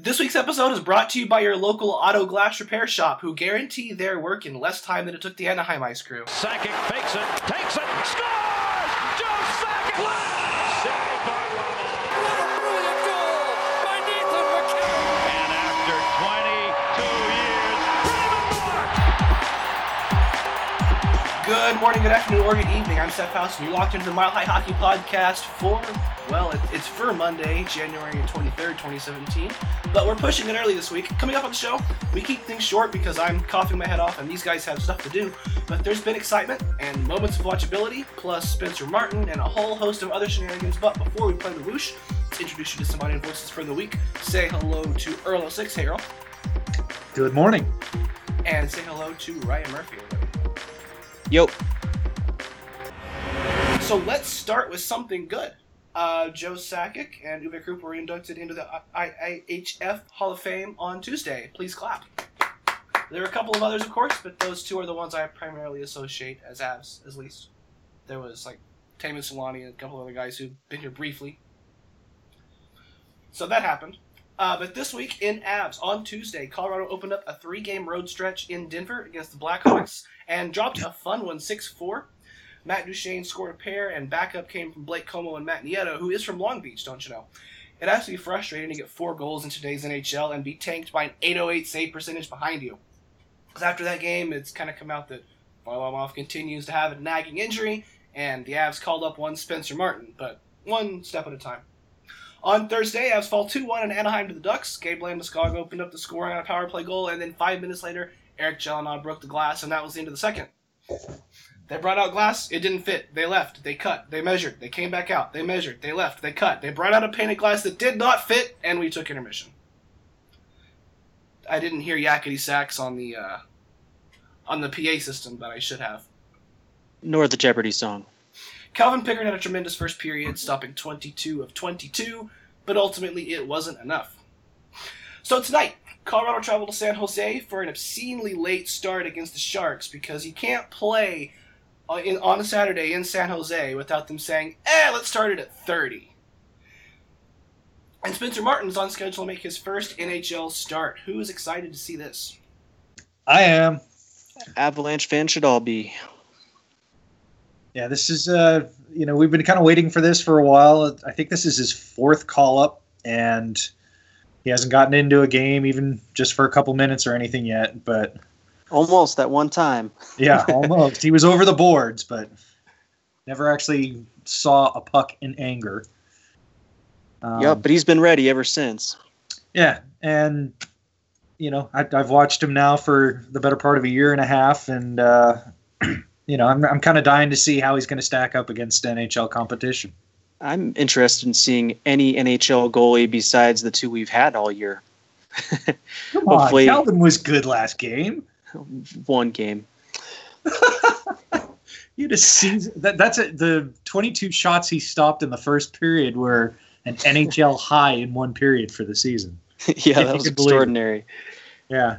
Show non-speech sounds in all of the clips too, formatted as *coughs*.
This week's episode is brought to you by your local auto glass repair shop, who guarantee their work in less time than it took the Anaheim Ice Crew. Sakic fakes it, takes it, scores! Joe Sakic! Saved by Ramos. What a brilliant goal by Nathan MacKinnon. And after 22 years, Raymond! Good morning, good afternoon, or good evening. I'm Seth House, and you're locked into the Mile High Hockey Podcast for, well, it, it's for Monday, January 23rd, 2017. But we're pushing it early this week. Coming up on the show, we keep things short because I'm coughing my head off and these guys have stuff to do. But there's been excitement and moments of watchability, plus Spencer Martin and a whole host of other shenanigans. But before we play the whoosh, let's introduce you to somebody in voices for the week. Say hello to Earl 06, hey Earl. Good morning. And say hello to Ryan Murphy, everybody. Yo, So let's start with something good. Uh, Joe Sakic and Uwe Krupp were inducted into the IIHF Hall of Fame on Tuesday. Please clap. There are a couple of others, of course, but those two are the ones I primarily associate as Avs, at least. There was like Teemu Selanne and a couple of other guys who've been here briefly. So that happened. Uh, but this week in Avs, on Tuesday, Colorado opened up a three game road stretch in Denver against the Blackhawks and dropped a fun one 6 4. Matt Duchene scored a pair, and backup came from Blake Comeau and Matt Nieto, who is from Long Beach, don't you know? It has to be frustrating to get four goals in today's NHL and be tanked by an 808 save percentage behind you. Because after that game, it's kind of come out that Varlamov continues to have a nagging injury, and the Avs called up one Spencer Martin, but one step at a time. On Thursday, Avs fall 2 1 in Anaheim to the Ducks. Gabe Landeskog opened up the scoring on a power play goal, and then five minutes later, Eric Gelinas broke the glass, and that was the end of the second. They brought out glass, it didn't fit. They left, they cut, they measured, they came back out, they measured, they left, they cut. They brought out a painted glass that did not fit, and we took intermission. I didn't hear yakety sax on the uh, on the PA system, but I should have. nor the Jeopardy song. Calvin Pickard had a tremendous first period, stopping 22 of 22, but ultimately it wasn't enough. So tonight, Colorado traveled to San Jose for an obscenely late start against the Sharks because you can't play in, on a Saturday in San Jose without them saying, eh, let's start it at 30. And Spencer Martin's on schedule to make his first NHL start. Who is excited to see this? I am. Avalanche fans should all be. Yeah, this is uh you know, we've been kind of waiting for this for a while. I think this is his fourth call up and he hasn't gotten into a game even just for a couple minutes or anything yet, but Almost at one time. *laughs* yeah, almost. he was over the boards, but never actually saw a puck in anger. Um, yep, but he's been ready ever since. Yeah, and you know, I, I've watched him now for the better part of a year and a half, and uh, *clears throat* you know, I'm I'm kind of dying to see how he's going to stack up against NHL competition. I'm interested in seeing any NHL goalie besides the two we've had all year. *laughs* Come Hopefully- on, Calvin was good last game. One game. You just see that that's it. The 22 shots he stopped in the first period were an NHL *laughs* high in one period for the season. *laughs* yeah, that was could believe it. extraordinary. Yeah,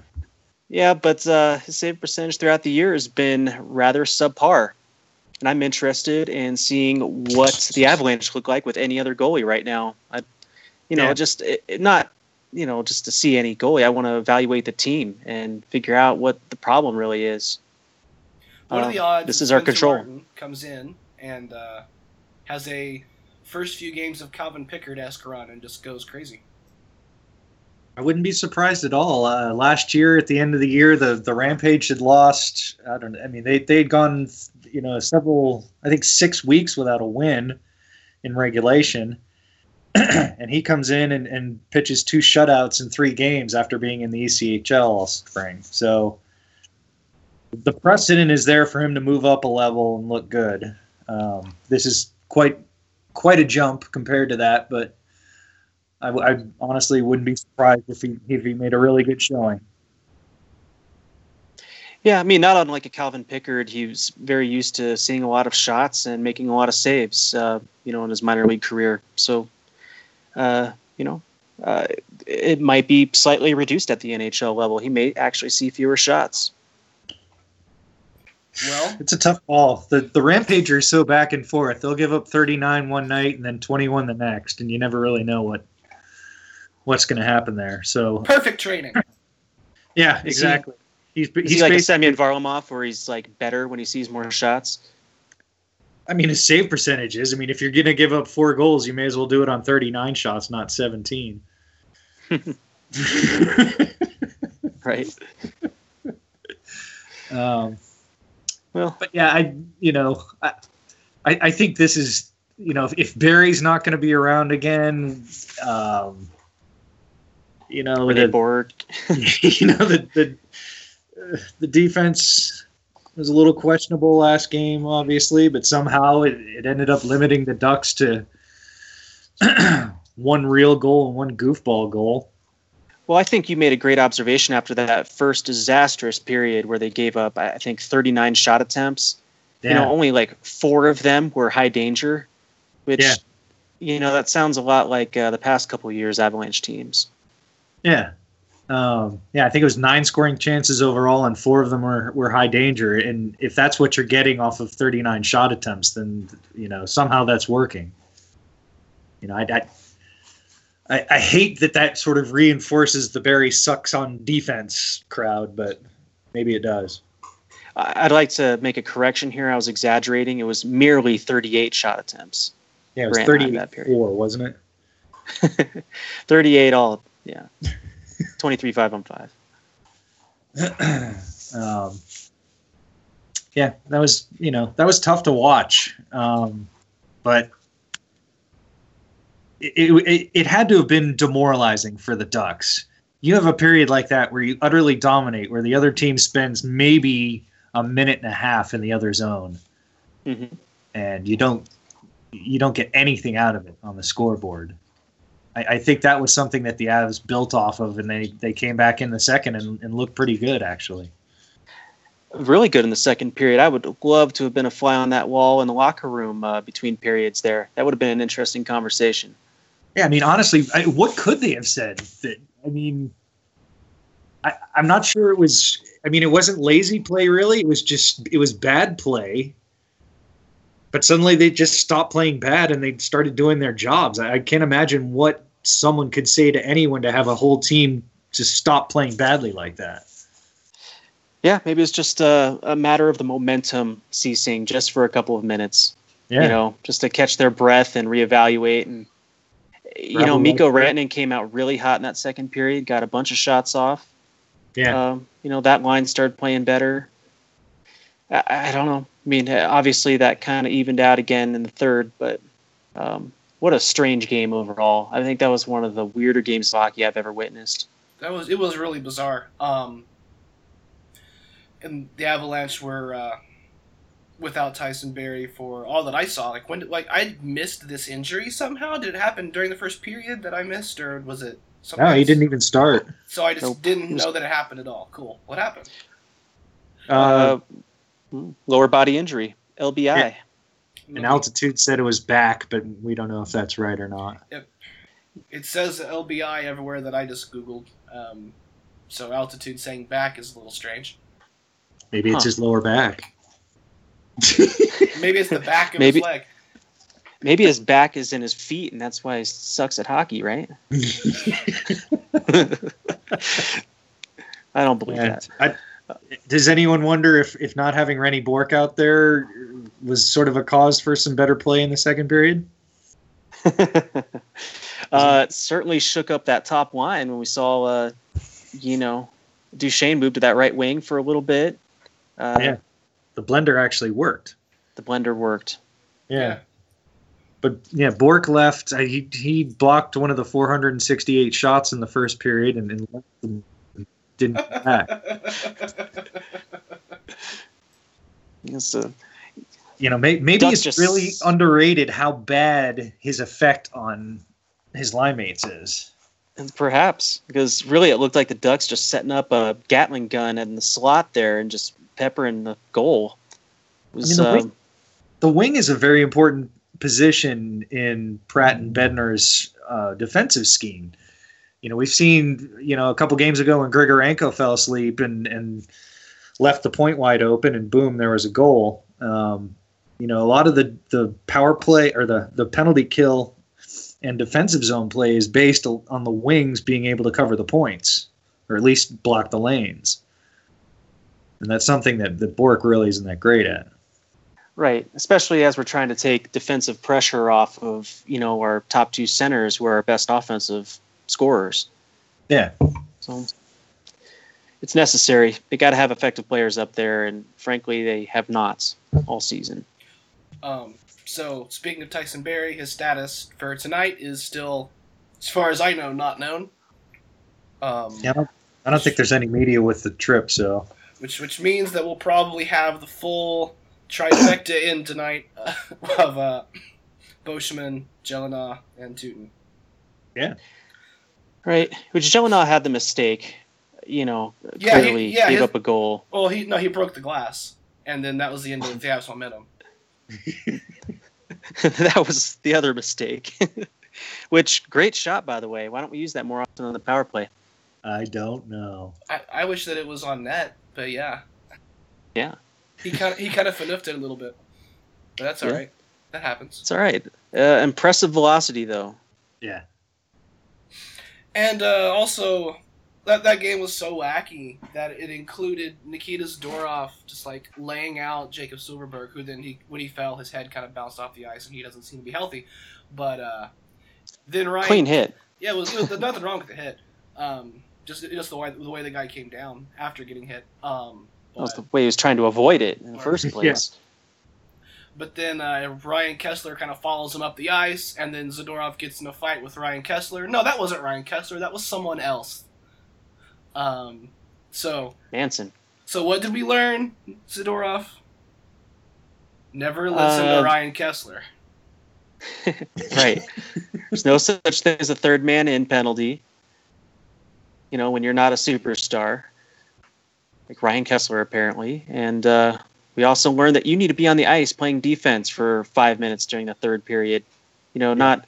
Yeah, but uh, his save percentage throughout the year has been rather subpar. And I'm interested in seeing what the Avalanche look like with any other goalie right now. I, you know, Yeah. just it- not, you know, just to see any goalie. I want to evaluate the team and figure out what the problem really is. What Uh, are the odds? this that is our Spencer control. Martin comes in and uh, has a first few games of Calvin Pickard esque run and just goes crazy. I wouldn't be surprised at all. Uh, last year, at the end of the year, the the Rampage had lost. I don't. know. I mean, they they'd gone, you know, several. I think six weeks without a win in regulation, *clears throat* and he comes in and, and pitches two shutouts in three games after being in the ECHL all spring. So the precedent is there for him to move up a level and look good. Um, this is quite quite a jump compared to that, but I, I honestly wouldn't be surprised if he if he made a really good showing. Yeah, I mean, not unlike a Calvin Pickard, he was very used to seeing a lot of shots and making a lot of saves, uh, you know, in his minor league career. So, uh, you know, uh, it might be slightly reduced at the NHL level. He may actually see fewer shots. Well, It's a tough ball. The the Rampage are so back and forth. They'll give up 39 one night and then 21 the next, and you never really know what what's going to happen there. So Perfect training. yeah, he- exactly. He's Is he's he like a basi- Semyon Varlamov where he's like better when he sees more shots? I mean, his save percentage is. I mean, if you're going to give up four goals, you may as well do it on 39 shots, not 17. *laughs* Right. um, Well, but yeah, I you know I I, I think this is you know if, if Barrie's not going to be around again, um, you know the, *laughs* you know the the uh, the defense was a little questionable last game, obviously, but somehow it, it ended up limiting the Ducks to *clears throat* one real goal and one goofball goal. Well, I think you made a great observation after that first disastrous period where they gave up, I think, 39 shot attempts. Yeah. You know, only like four of them were high danger, which, Yeah. you know, that sounds a lot like uh, the past couple of years Avalanche teams. Yeah. Um, yeah, I think it was nine scoring chances overall, and four of them were, were high danger. And if that's what you're getting off of 39 shot attempts, then you know somehow that's working. You know, I, I, I, I hate that that sort of reinforces the Barrie sucks on defense crowd, but maybe it does. I'd like to make a correction here. I was exaggerating. It was merely 38 shot attempts. Yeah, it was Ran high 38 that period. 4, wasn't it? *laughs* 38 all, yeah. *laughs* 23 5 on 5. *clears throat* um, yeah, that was you know that was tough to watch, um, but it, it it had to have been demoralizing for the Ducks. You have a period like that where you utterly dominate, where the other team spends maybe a minute and a half in the other zone, hmm and you don't you don't get anything out of it on the scoreboard. I, I think that was something that the Avs built off of, and they, they came back in the second and, and looked pretty good actually. Really good in the second period. I would love to have been a fly on that wall in the locker room uh, between periods there. That would have been an interesting conversation. Yeah, I mean, honestly, I, what could they have said? That I mean, I, I'm not sure it was. I mean, it wasn't lazy play, really. It was just it was bad play. But suddenly they just stopped playing bad and they started doing their jobs. I, I can't imagine what someone could say to anyone to have a whole team just stop playing badly like that. Yeah, maybe it's just a, a matter of the momentum ceasing just for a couple of minutes. Yeah, You know, just to catch their breath and reevaluate. And you know, Mikko Rantanen came out really hot in that second period. Got a bunch of shots off. yeah. Um, you know, that line started playing better. I, I don't know. I mean, obviously that kind of evened out again in the third, but um, what a strange game overall. I think that was one of the weirder games of hockey I've ever witnessed. That was it was really bizarre. Um, and the Avalanche were uh, without Tyson Barrie for all that I saw. Like when did, like I missed this injury somehow. Did it happen during the first period that I missed, or was it? something No, he didn't even start. So I just Nope. didn't know that it happened at all. Cool. What happened? Uh, Uh, lower body injury, LBI. And altitude said it was back, but we don't know if that's right or not. It says LBI everywhere that I just googled. Um, so altitude saying back is a little strange. Maybe it's Huh. his lower back. Maybe it's the back of Maybe- his leg. Maybe his back is in his feet, and that's why he sucks at hockey, right? *laughs* *laughs* I don't believe Yeah. that. I, does anyone wonder if, if not having Rene Bourque out there was sort of a cause for some better play in the second period? *laughs* uh, certainly shook up that top line when we saw, uh, you know, Duchene move to that right wing for a little bit. Uh, Yeah. The blender actually worked. The blender worked. Yeah. But yeah, Bork left. Uh, he he blocked one of the 468 shots in the first period and, and left them- didn't come back. *laughs* It's, uh, You know, may, maybe Duck it's just- really underrated how bad his effect on his line mates is. and perhaps because really it looked like the Ducks just setting up a Gatling gun in the slot there and just peppering the goal. Was, I mean, the wing- um, The wing is a very important position in Pratt and Bednar's uh, defensive scheme. You know, we've seen, you know, a couple games ago when Grigorenko fell asleep and, and left the point wide open, and boom, there was a goal. Um, you know, a lot of the, the power play or the, the penalty kill and defensive zone play is based on the wings being able to cover the points, or at least block the lanes. And that's something that, that Bourque really isn't that great at. Right, especially as we're trying to take defensive pressure off of you know our top two centers, who are our best offensive scorers. Yeah. So it's necessary. They got to have effective players up there, and frankly, they have not all season. Um, so speaking of Tyson Barrie, his status for tonight is still, as far as I know, not known. Um, Yeah, I don't, I don't think there's any media with the trip, so which which means that we'll probably have the full trifecta in tonight uh, *laughs* of uh, Boschman, Gelinas, and Tyutin. Right, which Gelinas had the mistake. You know, Yeah, he- clearly yeah, gave his- up a goal. Well, he no, he broke the glass, and then that was the end of the Avs momentum. *laughs* that was the other mistake. *laughs* which great shot, by the way. Why don't we use that more often on the power play? I don't know. I, I wish that it was on net, but yeah, Yeah, he kind of he kind of fanoofed it a little bit, but that's all Yeah. right. That happens. it's all right. Uh, impressive velocity, though. Yeah. And uh, also, that that game was so wacky that it included Nikita Zadorov just like laying out Jakob Silfverberg, who then he when he fell, his head kind of bounced off the ice, and he doesn't seem to be healthy. But uh, then Ryan, Clean hit. yeah, it was, it was nothing wrong with the hit. Um, just just the way the way the guy came down after getting hit. Um, That was the way he was trying to avoid it in the first *laughs* Yeah. place. But then uh, Ryan Kesler kind of follows him up the ice, and then Zadorov gets in a fight with Ryan Kesler. No, that wasn't Ryan Kesler. That was someone else. Um, so Manson. so what did we learn, Zadorov? Never listen Uh, to Ryan Kesler. *laughs* right. There's no such thing as a third man in penalty. You know, when you're not a superstar, like Ryan Kesler apparently, and uh, we also learned that you need to be on the ice playing defense for five minutes during the third period. You know, not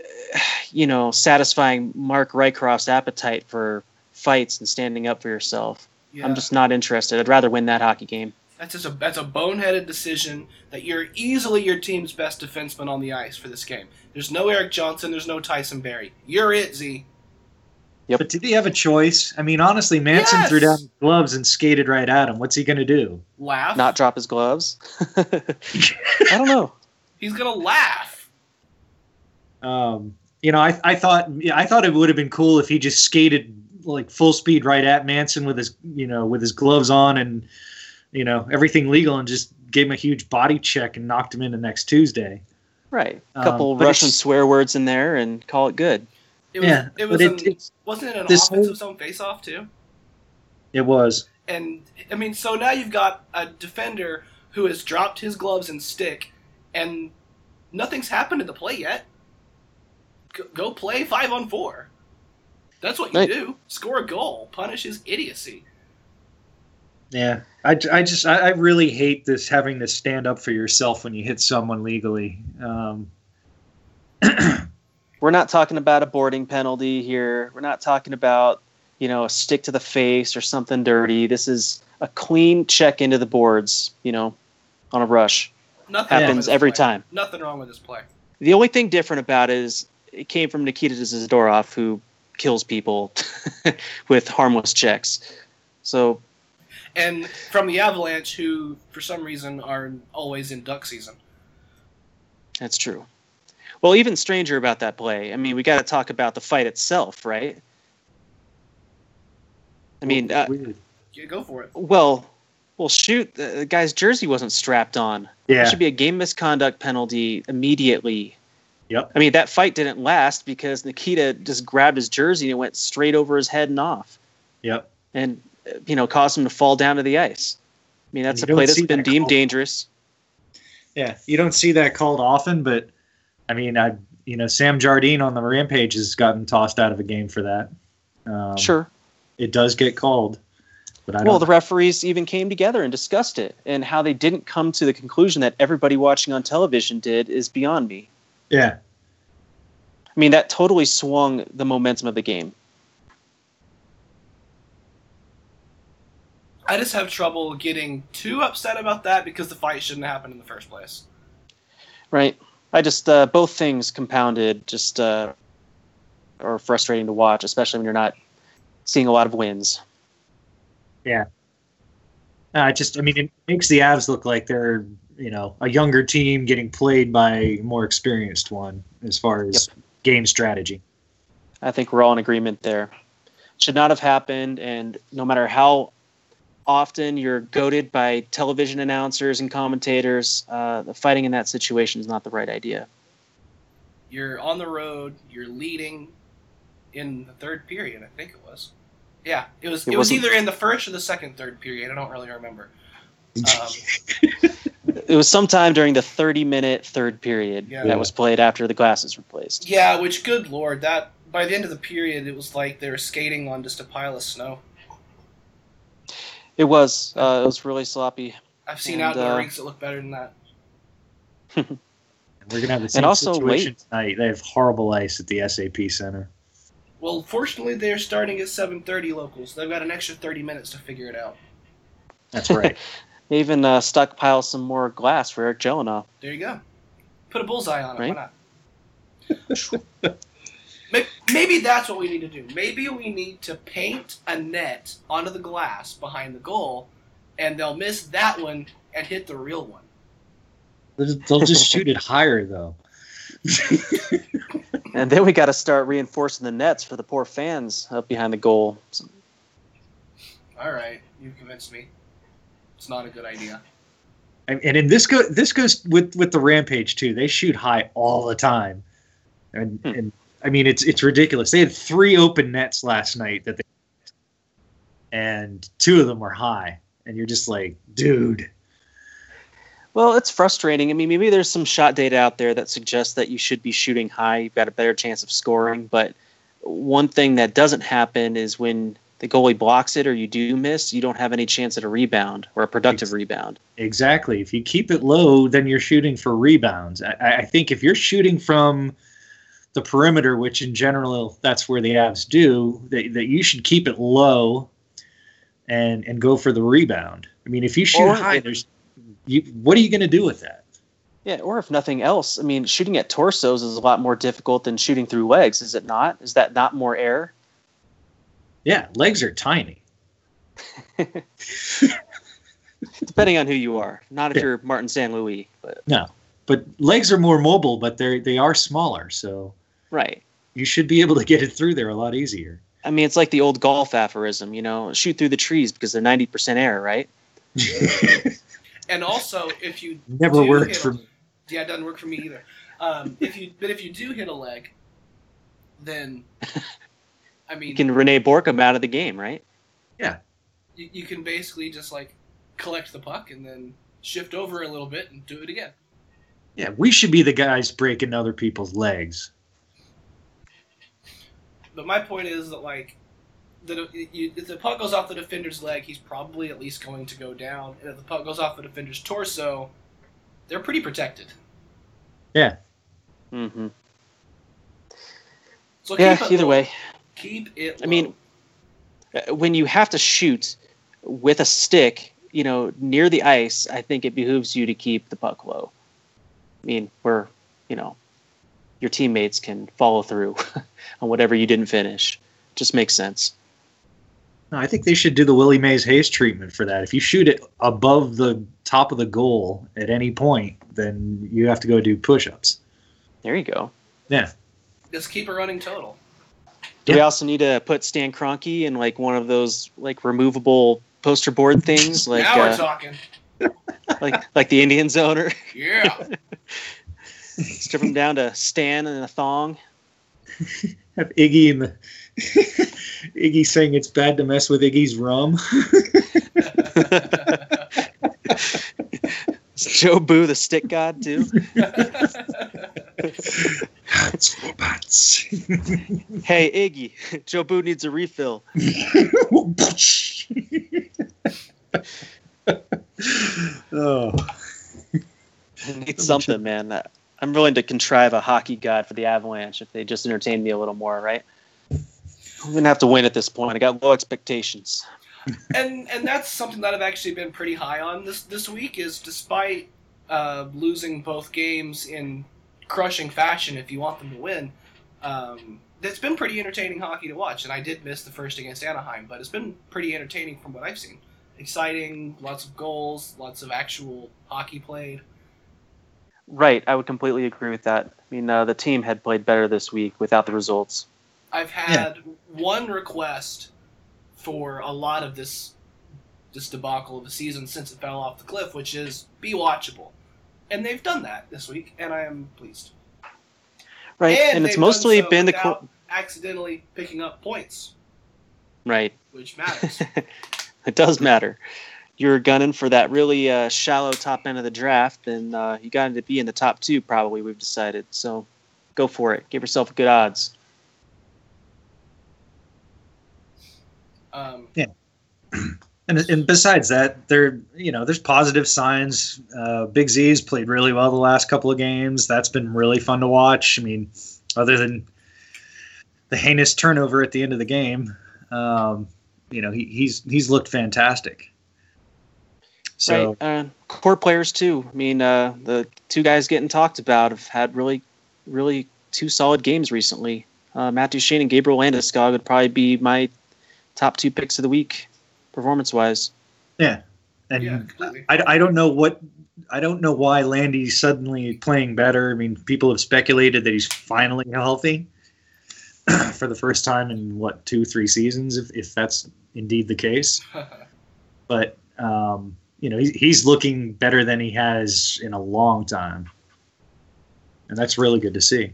uh, you know satisfying Mark Rycroft's appetite for fights and standing up for yourself. Yeah. I'm just not interested. I'd rather win that hockey game. That's just a that's a boneheaded decision that you're easily your team's best defenseman on the ice for this game. There's no Erik Johnson. There's no Tyson Barrie. You're it, Z. Yep. But did he have a choice? I mean, honestly, Manson Yes! threw down his gloves and skated right at him. What's he going to do? Laugh. Not drop his gloves. *laughs* I don't know. He's gonna laugh. Um, you know, I, I thought I thought it would have been cool if he just skated like full speed right at Manson with his you know with his gloves on and you know everything legal and just gave him a huge body check and knocked him into next Tuesday. Right. A Um, couple but Russian swear words in there and call it good. It was. yeah, it was. an, it, it's, wasn't it an this offensive zone face-off too? it was And I mean, so now you've got a defender who has dropped his gloves and stick, and nothing's happened in the play yet. Go, go play five on four. That's what you Right. do. Score a goal. Punish his idiocy. yeah. I, I just I, I really hate this having to stand up for yourself when you hit someone legally. Um, *clears throat* We're not talking about a boarding penalty here. We're not talking about, you know, a stick to the face or something dirty. This is a clean check into the boards, you know, on a rush. Nothing Happens every play. time. Nothing wrong with this play. The only thing different about it is it came from Nikita Zadorov, who kills people *laughs* with harmless checks. So, And from the Avalanche, who for some reason are always in duck season. that's true. Well, even stranger about that play. I mean, we got to talk about the fight itself, right? I mean, uh. Yeah, go for it. Well, well, shoot, the, the guy's jersey wasn't strapped on. There yeah, should be a game misconduct penalty immediately. Yep. I mean, that fight didn't last because Nikita just grabbed his jersey and it went straight over his head and off, yep. and uh, you know, caused him to fall down to the ice. I mean, that's a play that's been that deemed call. dangerous. Yeah, you don't see that called often, but I mean, I you know Sam Jardine on the Rampage has gotten tossed out of a game for that. Um, sure. it does get called, but I Well, don't. the referees even came together and discussed it, and how they didn't come to the conclusion that everybody watching on television did is beyond me. yeah, I mean, that totally swung the momentum of the game. I just have trouble getting too upset about that because the fight shouldn't have happened in the first place. Right. I just uh, both things compounded just uh, are frustrating to watch, especially when you're not seeing a lot of wins. Yeah. Uh, just, I mean, it makes the Avs look like they're, you know, a younger team getting played by a more experienced one as far as game strategy. I think we're all in agreement there. Should not have happened, and no matter how often you're goaded by television announcers and commentators, uh, the fighting in that situation is not the right idea. You're on the road. You're leading in the third period. I think it was. Yeah, it was. It, It was either in the first or the second third period. I don't really remember. Um, *laughs* It was sometime during the 30 minute third period Yeah. that was played after the glasses were placed. yeah, which good lord, that by the end of the period, it was like they were skating on just a pile of snow. It was. Uh, it was really sloppy. I've seen And, outdoor uh, rinks that look better than that. *laughs* We're going to have the same also, situation tonight. They have horrible ice at the SAP Center. Well, fortunately, they're starting at 7:30 locals. They've got an extra 30 minutes to figure it out. That's right. *laughs* They even uh, stockpile some more glass for Eric Gelinas. There you go. Put a bullseye on it. Right. Why not? *laughs* May- Maybe that's what we need to do. Maybe we need to paint a net onto the glass behind the goal, and they'll miss that one and hit the real one. They'll they'll just shoot it higher, though. *laughs* And then we got to start reinforcing the nets for the poor fans up behind the goal. All right, you've convinced me. It's not a good idea. And, and in this go this goes with with the rampage too. They shoot high all the time, and Hmm. and I mean it's it's ridiculous. They had three open nets last night that they, and two of them were high, and you're just like, dude. Well, it's frustrating. I mean, maybe there's some shot data out there that suggests that you should be shooting high. You've got a better chance of scoring. But one thing that doesn't happen is when the goalie blocks it or you do miss, you don't have any chance at a rebound or a productive rebound. Exactly. If you keep it low, then you're shooting for rebounds. I, I think if you're shooting from the perimeter, which in general that's where the Avs do, that, that you should keep it low and and go for the rebound. I mean, if you shoot Or- high, there's you. What are you going to do with that? Yeah, or if nothing else, I mean, shooting at torsos is a lot more difficult than shooting through legs, is it not? Is that not more air? Yeah, legs are tiny. *laughs* Depending on who you are. Not if Yeah. you're Martin St. Louis, but No, but legs are more mobile, but they they are smaller, so right. you should be able to get it through there a lot easier. I mean, it's like the old golf aphorism, you know, shoot through the trees because they're 90% air, right? *laughs* And also, if you Never do worked for a- me. yeah, it doesn't work for me either. Um, if you but if you do hit a leg, then *laughs* I mean, You can Rene Bourque him out of the game, right? Yeah, you, you can basically just like collect the puck and then shift over a little bit and do it again. Yeah, we should be the guys breaking other people's legs. But my point is that like, the, you, if the puck goes off the defender's leg, he's probably at least going to go down. And if the puck goes off the defender's torso, they're pretty protected. Yeah. Mm-hmm. So Yeah, keep it either low. way. keep it. I mean, uh, when you have to shoot with a stick, you know, near the ice, I think it behooves you to keep the puck low. I mean, we're, you know, your teammates can follow through *laughs* on whatever you didn't finish. Just makes sense. No, I think they should do the Willie Mays Hayes treatment for that. If you shoot it above the top of the goal at any point, then you have to go do push-ups. There you go. Yeah, just keep a running total. Do we also need to put Stan Kroenke in like one of those like removable poster board things, like now we're uh, talking. *laughs* like like the Indian zoner? Yeah. *laughs* Strip him down to Stan in a thong. *laughs* have Iggy and the *laughs* Iggy saying it's bad to mess with Iggy's rum. *laughs* Is Jobu the stick god too? it's robots. hey Iggy, Jobu needs a refill. oh, Needs something, man. I'm willing to contrive a hockey god for the Avalanche if they just entertain me a little more, right? I'm gonna have to win at this point. I got low expectations. *laughs* and and that's something that I've actually been pretty high on this this week is despite uh, losing both games in crushing fashion if you want them to win. Um, it's been pretty entertaining hockey to watch, and I did miss the first against Anaheim, but it's been pretty entertaining from what I've seen. Exciting, lots of goals, lots of actual hockey played. Right, I would completely agree with that. I mean, uh, the team had played better this week without the results. I've had one request for a lot of this this debacle of the season since it fell off the cliff, which is be watchable, and they've done that this week, and I am pleased. Right, and, and it's mostly done so been the without co- accidentally picking up points, right. which matters. *laughs* it does matter. You're gunning for that really uh, shallow top end of the draft, and uh, you got to be in the top two, probably. We've decided. So, go for it. Give yourself a good odds. um, *clears throat* And, and besides that, there you know there's positive signs. Uh, Big Z's played really well the last couple of games. That's been really fun to watch. I mean, other than the heinous turnover at the end of the game, um, you know he, he's he's looked fantastic. So right. Uh, core players too. I mean, uh, the two guys getting talked about have had really, really two solid games recently. Uh, Matt Duchene and Gabriel Landeskog would probably be my top two picks of the week, performance-wise. yeah, and yeah. I, I don't know what I don't know why Landy's suddenly playing better. I mean, people have speculated that he's finally healthy *clears throat* for the first time in what two three seasons, if if that's indeed the case. *laughs* But um, you know, he's he's looking better than he has in a long time, and that's really good to see.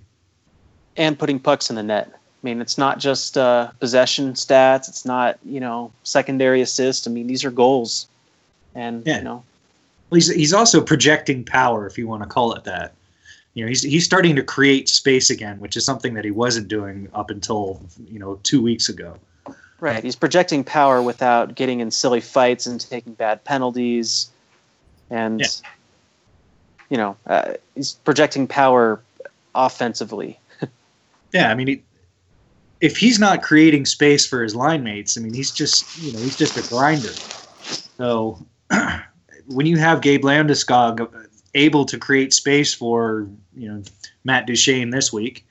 and putting pucks in the net. I mean, it's not just uh, possession stats. It's not you know secondary assist. I mean, these are goals, and Yeah. you know, Well, he's he's also projecting power, if you want to call it that. You know, he's he's starting to create space again, which is something that he wasn't doing up until you know two weeks ago. Right? He's projecting power without getting in silly fights and taking bad penalties, and Yeah. you know, uh, he's projecting power offensively. *laughs* Yeah, I mean, he, if he's not creating space for his line mates, I mean, he's just you know he's just a grinder. So *clears throat* when you have Gabe Landeskog able to create space for you know Matt Duchene this week,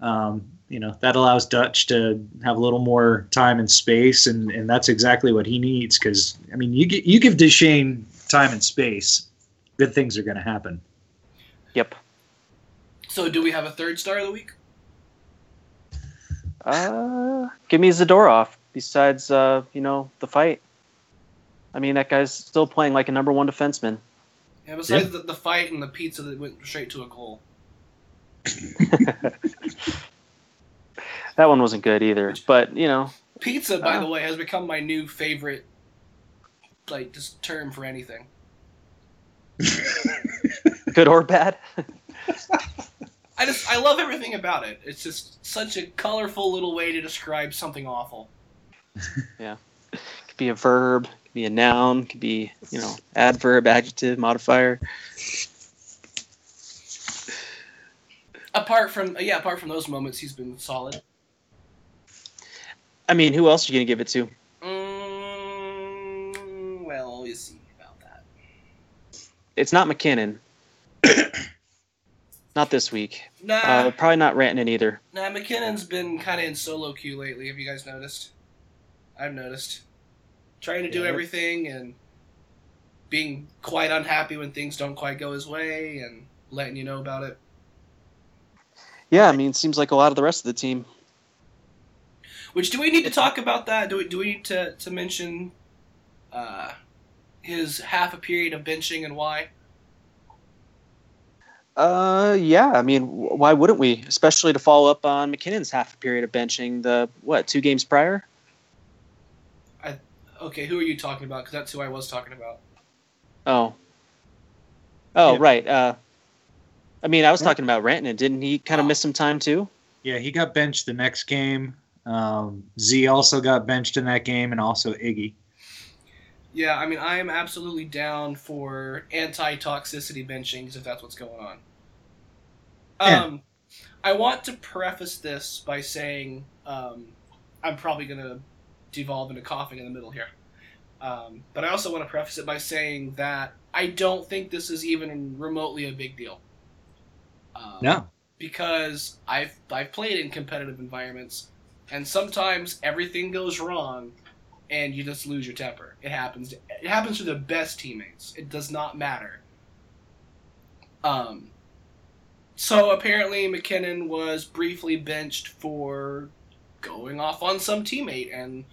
um, you know that allows Dutch to have a little more time and space, and, and that's exactly what he needs. Because I mean, you gi- you give Duchene time and space, good things are going to happen. Yep. so, do we have a third star of the week? Uh, give me Zadorov. Besides, uh, you know, the fight. I mean, that guy's still playing like a number one defenseman. Yeah, besides The, the fight and the pizza that went straight to a goal. *laughs* That one wasn't good either. But you know, Pizza, by Oh. the way, has become my new favorite, like, just term for anything. *laughs* good or bad. *laughs* I just I love everything about it. It's just such a colorful little way to describe something awful. *laughs* Yeah. Could be a verb, could be a noun, could be you know adverb, adjective, modifier. Apart from yeah, apart from those moments, he's been solid. I mean, who else are you gonna give it to? Mm, well, we'll see about that. It's not MacKinnon. *coughs* not this week. Nah, Uh, probably not Rantanen either. nah. MacKinnon's been kind of in solo queue lately. Have you guys noticed? I've noticed. Trying to do Yeah. everything and being quite unhappy when things don't quite go his way, and letting you know about it. Yeah, I mean, it seems like a lot of the rest of the team. Which do we need to talk about that? Do we do we need to to mention uh, his half a period of benching and why? Uh, yeah. I mean, why wouldn't we? Especially to follow up on MacKinnon's half a period of benching the what two games prior. I Okay, who are you talking about? Because that's who I was talking about. Oh. Oh, Yeah. right. Uh, I mean, I was Yeah. talking about Rantanen. Didn't he kind of Oh. miss some time too? Yeah, he got benched the next game. Um, Z also got benched in that game, and also Iggy. Yeah, I mean, I am absolutely down for anti-toxicity benchings if that's what's going on. Yeah. Um, I want to preface this by saying um, I'm probably going to devolve into coughing in the middle here. Um, but I also want to preface it by saying that I don't think this is even remotely a big deal. Um, No. because I've I've played in competitive environments, and sometimes everything goes wrong, and you just lose your temper. It happens. It happens to the best teammates. It does not matter. Um. So apparently MacKinnon was briefly benched for going off on some teammate, and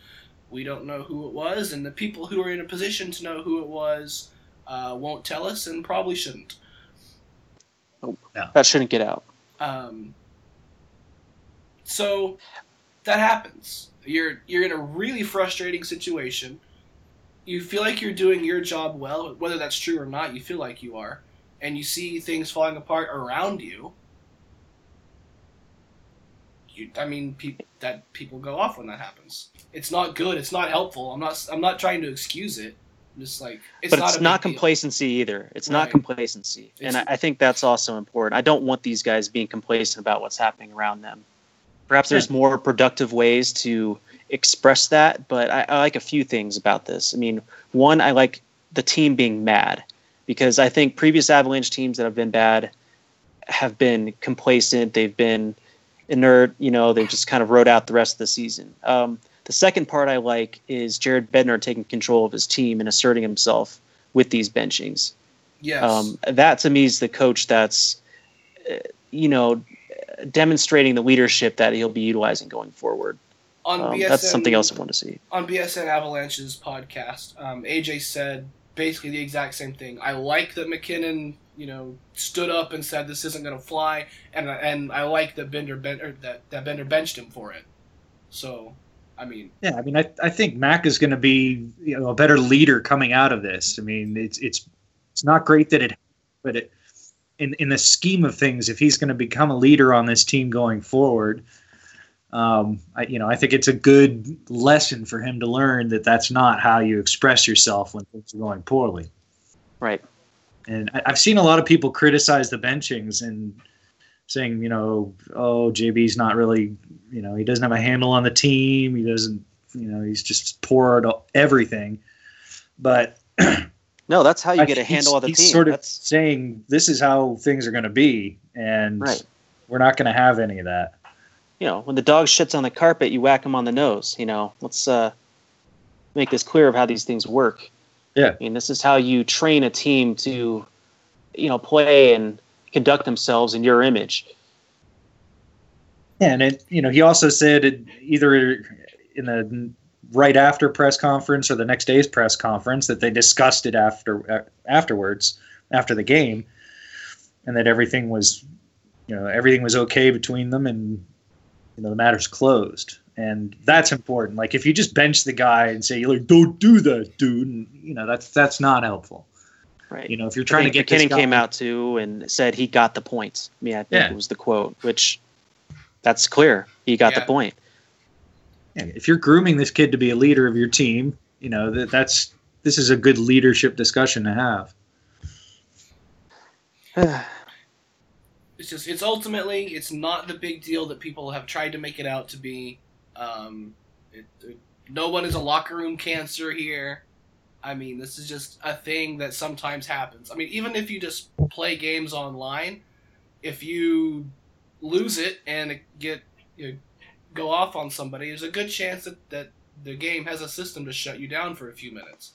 we don't know who it was, and the people who are in a position to know who it was uh, won't tell us, and probably shouldn't. That shouldn't get out. Um, so that happens. You're you're in a really frustrating situation. You feel like you're doing your job well, whether that's true or not. You feel like you are, and you see things falling apart around you. You, I mean, pe- that people go off when that happens. It's not good. It's not helpful. I'm not. I'm not trying to excuse it. I'm just like it's but not. it's not big deal. complacency either. It's Right. not complacency, and I, I think that's also important. I don't want these guys being complacent about what's happening around them. Perhaps there's more productive ways to express that, but I, I like a few things about this. I mean, one, I like the team being mad because I think previous Avalanche teams that have been bad have been complacent. They've been inert. You know, they've just kind of rode out the rest of the season. Um, the second part I like is Jared Bednar taking control of his team and asserting himself with these benchings. Yes. Um, that to me is the coach that's, uh, you know, demonstrating the leadership that he'll be utilizing going forward. on Um, BSN, that's something else I want to see. on BSN Avalanche's podcast, um, AJ said basically the exact same thing. I like that MacKinnon, you know, stood up and said this isn't going to fly, and and I like that Bender ben, or that that Bender benched him for it. So, I mean, Yeah, I mean, I, I think Mac is going to be you know a better leader coming out of this. I mean, it's it's it's not great that it, but it in in the scheme of things, if he's going to become a leader on this team going forward, um, I you know I think it's a good lesson for him to learn that that's not how you express yourself when things are going poorly. Right. And I, I've seen a lot of people criticize the benchings and saying, you know, oh, JB's not really, you know, he doesn't have a handle on the team. He doesn't, you know, he's just poor at everything. But *clears throat* No, that's how you I get a handle on the he's team. sort of that's saying this is how things are going to be, and right. we're not going to have any of that. You know, when the dog shits on the carpet, you whack him on the nose. You know, let's uh, make this clear of how these things work. Yeah. I mean, this is how you train a team to, you know, play and conduct themselves in your image. Yeah, And it, you know, he also said it either in the right after press conference or the next day's press conference that they discussed it after uh, afterwards after the game, and that everything was, you know, everything was okay between them, and you know the matter's closed. And that's important. Like if you just bench the guy and say you're like, "Don't do that, dude," and, you know that's that's not helpful. Right. You know, if you're I trying to get this MacKinnon guy, came out too and said he got the points. I mean, I think Yeah. it was the quote, which that's clear. He got Yeah. the point. If you're grooming this kid to be a leader of your team, you know that that's this is a good leadership discussion to have. *sighs* it's just it's ultimately it's not the big deal that people have tried to make it out to be. Um, it, it- no one is a locker room cancer here. I mean, this is just a thing that sometimes happens. I mean, even if you just play games online, if you lose it and get you know, go off on somebody, there's a good chance that, that the game has a system to shut you down for a few minutes.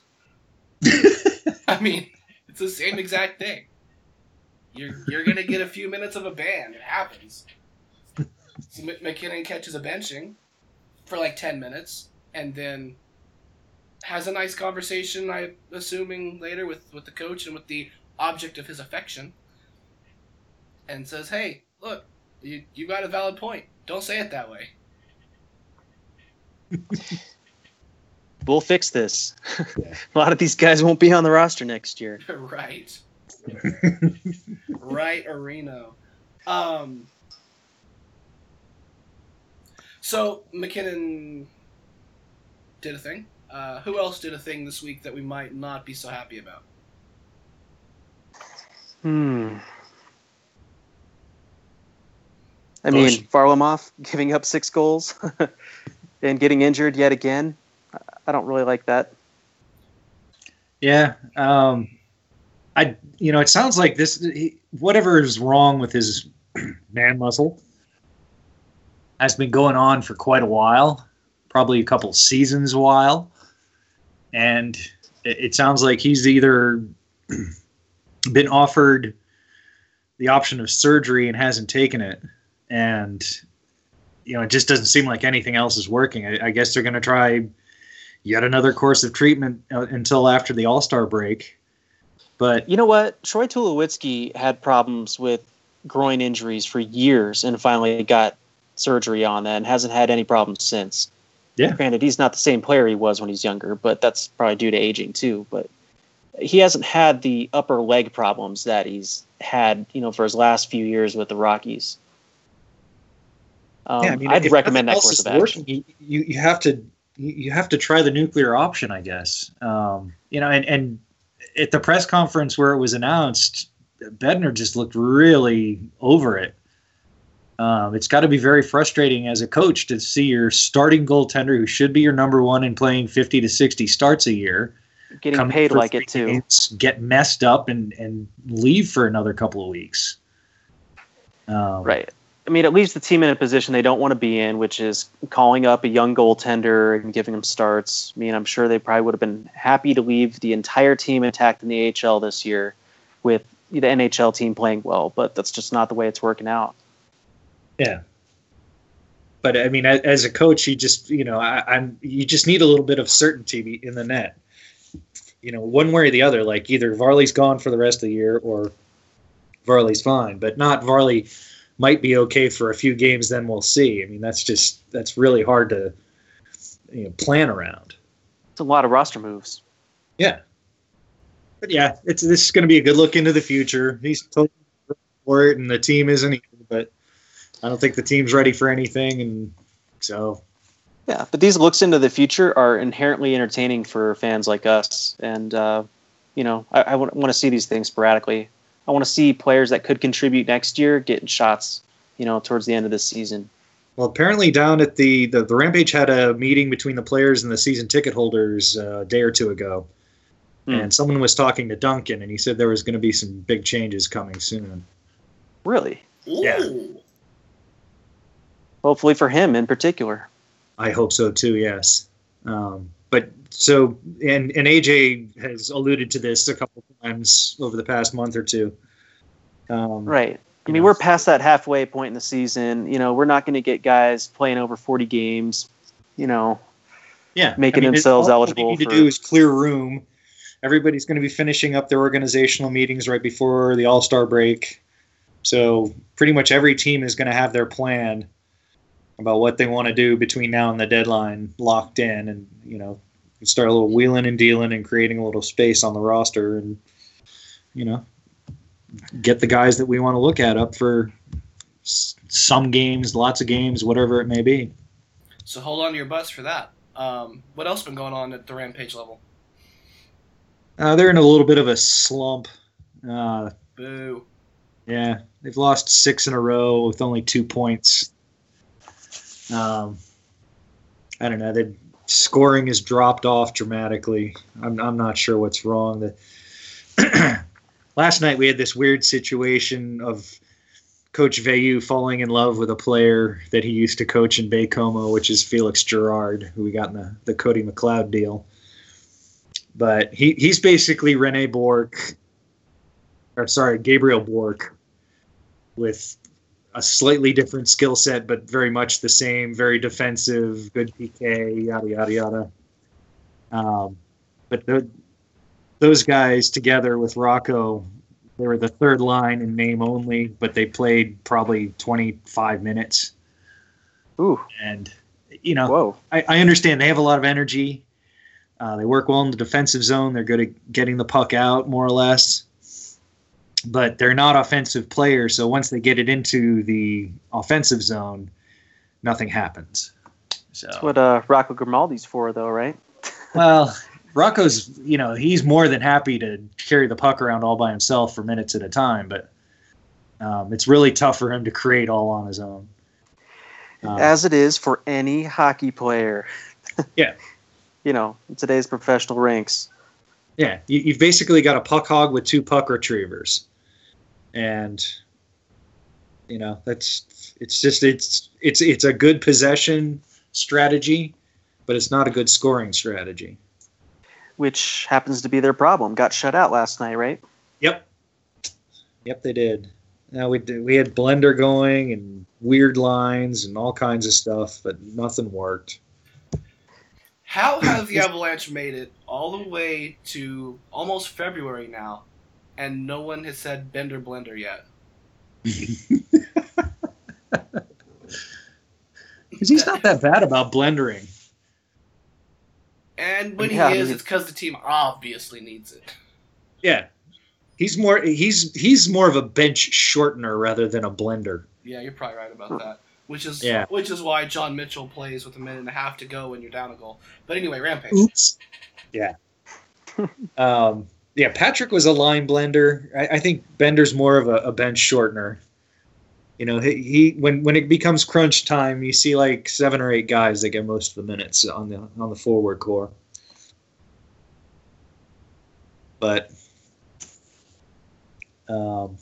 *laughs* I mean, it's the same exact thing. You're you're gonna get a few minutes of a ban. It happens. So M- MacKinnon catches a benching for like ten minutes, and then has a nice conversation. I'm assuming later with with the coach and with the object of his affection, and says, "Hey, look, you you got a valid point. Don't say it that way." We'll fix this. *laughs* a lot of these guys won't be on the roster next year. *laughs* right. *laughs* right, Areno. Um. So MacKinnon did a thing. Uh, who else did a thing this week that we might not be so happy about? Hmm. I mean, Bush. Varlamov giving up six goals and getting injured yet again. I- don't really like that. Yeah. Um, I, you know, it sounds like this, he, whatever is wrong with his *clears throat* man muscle has been going on for quite a while, probably a couple seasons while, and it, it sounds like he's either *clears throat* been offered the option of surgery and hasn't taken it, and you know it just doesn't seem like anything else is working. I, I guess they're going to try yet another course of treatment uh, until after the All Star break. But You know what? Troy Tulowitzki had problems with groin injuries for years and finally got surgery on that and hasn't had any problems since. Yeah. Granted, he's not the same player he was when he's younger, but that's probably due to aging too. But he hasn't had the upper leg problems that he's had, you know, for his last few years with the Rockies. Um, yeah, I mean, I'd recommend that course of action. working, you, you have to you have to try the nuclear option, I guess. Um, you know, and and at the press conference where it was announced, Bednar just looked really over it. Um, it's got to be very frustrating as a coach to see your starting goaltender, who should be your number one and playing 50 to 60 starts a year, Getting paid like it too. get messed up and, and leave for another couple of weeks. Um, Right. I mean, it leaves the team in a position they don't want to be in, which is calling up a young goaltender and giving him starts. I mean, I'm sure they probably would have been happy to leave the entire team intact in the AHL this year with the NHL team playing well, but that's just not the way it's working out. Yeah. But I mean, as a coach, you just you know, I, I'm you just need a little bit of certainty in the net. You know, one way or the other. Like either Varley's gone for the rest of the year, or Varley's fine, but not Varley might be okay for a few games. Then we'll see. I mean, that's just that's really hard to you know plan around. It's a lot of roster moves. Yeah. But yeah, it's this is going to be a good look into the future. He's totally for it, and the team isn't either. But I don't think the team's ready for anything, and so Yeah, but these looks into the future are inherently entertaining for fans like us, and uh, you know, I, I want to see these things sporadically. I want to see players that could contribute next year getting shots, you know, towards the end of this season. Well, apparently down at the, the the Rampage had a meeting between the players and the season ticket holders uh, a day or two ago, Hmm. and someone was talking to Duncan, and he said there was going to be some big changes coming soon. Really, Ooh. Yeah. hopefully for him in particular. I hope so too. Yes, um, but so and and AJ has alluded to this a couple times over the past month or two. Um, Right. I mean, know. we're past that halfway point in the season. You know, we're not going to get guys playing over 40 games, you know, Yeah, Making it- themselves all eligible They need for- to do is clear room. Everybody's going to be finishing up their organizational meetings right before the All Star break, so pretty much every team is going to have their plan about what they want to do between now and the deadline locked in, and you know, start a little wheeling and dealing and creating a little space on the roster, and you know, get the guys that we want to look at up for some games, lots of games, whatever it may be. So hold on to your butts for that. Um, what else been going on at the Rampage level? Uh, they're in a little bit of a slump. Uh, Boo. yeah, they've lost six in a row with only two points. Um, I don't know. The scoring has dropped off dramatically. I'm, I'm not sure what's wrong. The *clears throat* last night we had this weird situation of Coach Vayu falling in love with a player that he used to coach in Baie-Comeau, which is Felix Girard, who we got in the, the Cody McLeod deal. But he, he's basically Rene Bourque, or sorry, Gabriel Bourque, with a slightly different skill set, but very much the same. Very defensive, good PK, yada yada yada. Um, but the, those guys together with Rocco, they were the third line in name only, but they played probably 25 minutes. Ooh, And you know, whoa. I, I understand they have a lot of energy. Uh, they work well in the defensive zone. They're good at getting the puck out, more or less. But they're not offensive players. So once they get it into the offensive zone, nothing happens. So That's what uh, Rocco Grimaldi's for, though, right? *laughs* well, Rocco's you know he's more than happy to carry the puck around all by himself for minutes at a time, but um, it's really tough for him to create all on his own. Um, As it is for any hockey player. *laughs* Yeah. you know, in today's professional ranks. Yeah, you, you've basically got a puck hog with two puck retrievers, and You know, that's it's just it's it's it's a good possession strategy, but it's not a good scoring strategy. Which happens to be their problem. Got shut out last night, right? Yep. Yep, they did. Now we did, we had blender going and weird lines and all kinds of stuff, but nothing worked. How *coughs* have the Avalanche made it all the way to almost February now, and no one has said Bednar Blender yet? *laughs* Because he's not that bad about blendering. And when Yeah, he is, mean- it's because the team obviously needs it. Yeah, he's more he's he's more of a bench shortener rather than a blender. Yeah, you're probably right about that. Which is Yeah. which is why John Mitchell plays with a minute and a half to go when you're down a goal. But anyway, Rampage. Oops. Yeah. *laughs* um, yeah, Patrick was a line blender. I, I think Bednar's more of a, a bench shortener. You know, he, he when when it becomes crunch time, you see like seven or eight guys that get most of the minutes on the on the forward core. But um, and,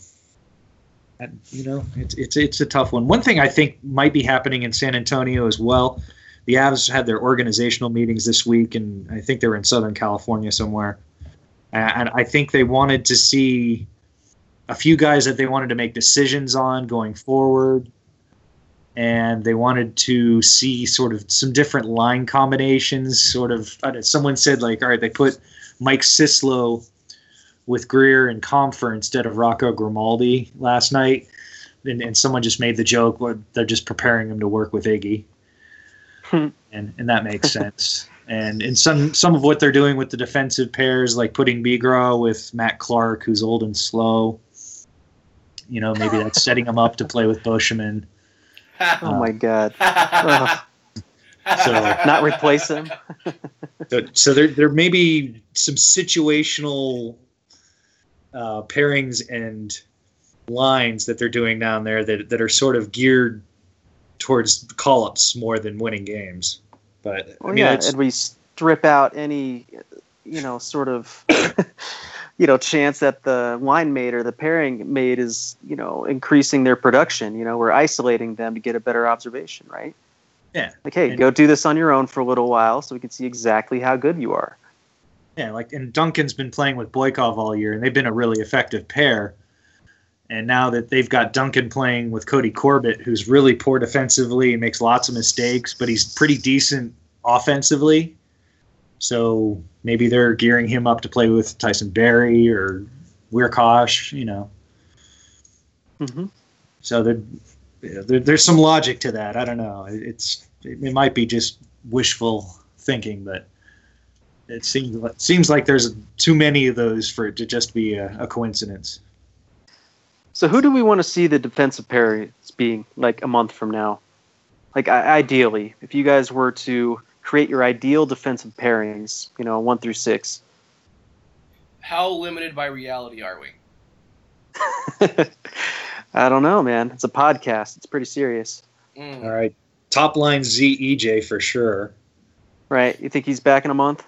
you know, it's it's it's a tough one. One thing I think might be happening in San Antonio as well. The Avs had their organizational meetings this week, and I think they were in Southern California somewhere. And I think they wanted to see a few guys that they wanted to make decisions on going forward. And they wanted to see sort of some different line combinations. Sort of, know, someone said, like, all right, they put Mike Sislo with Greer and Compher instead of Rocco Grimaldi last night. And, and someone just made the joke, well, they're just preparing him to work with Iggy hmm. and and that makes sense. *laughs* And in some some of what they're doing with the defensive pairs, like putting Bigras with Matt Clark, who's old and slow, you know, maybe that's setting him up to play with Beauchemin. *laughs* Oh my god. Ugh. *laughs* So- Not replace him. So, so there there may be some situational uh, pairings and lines that they're doing down there that that are sort of geared towards call ups more than winning games. But I mean, yeah, and we strip out any, you know, sort of, *coughs* you know, chance that the line mate or the pairing mate is, you know, increasing their production. You know, we're isolating them to get a better observation, right? Yeah. Like, hey, And- go do this on your own for a little while, so we can see exactly how good you are. Yeah, like and Duncan's been playing with Boikov all year, and they've been a really effective pair. And now that they've got Duncan playing with Cody Corbett, who's really poor defensively and makes lots of mistakes, but he's pretty decent offensively. So maybe they're gearing him up to play with Tyson Barrie or Wiercioch, you know. Mm-hmm. So there, there, there's some logic to that. I don't know. It's it, it might be just wishful thinking, but it seems it seems like there's too many of those for it to just be a, a coincidence. So, who do we want to see the defensive pairings being like a month from now? Like, I- ideally, if you guys were to create your ideal defensive pairings, you know, one through six, How limited by reality are we? *laughs* I don't know, man. It's a podcast. It's pretty serious, Mm. All right, top line ZEJ for sure. right? You think he's back in a month?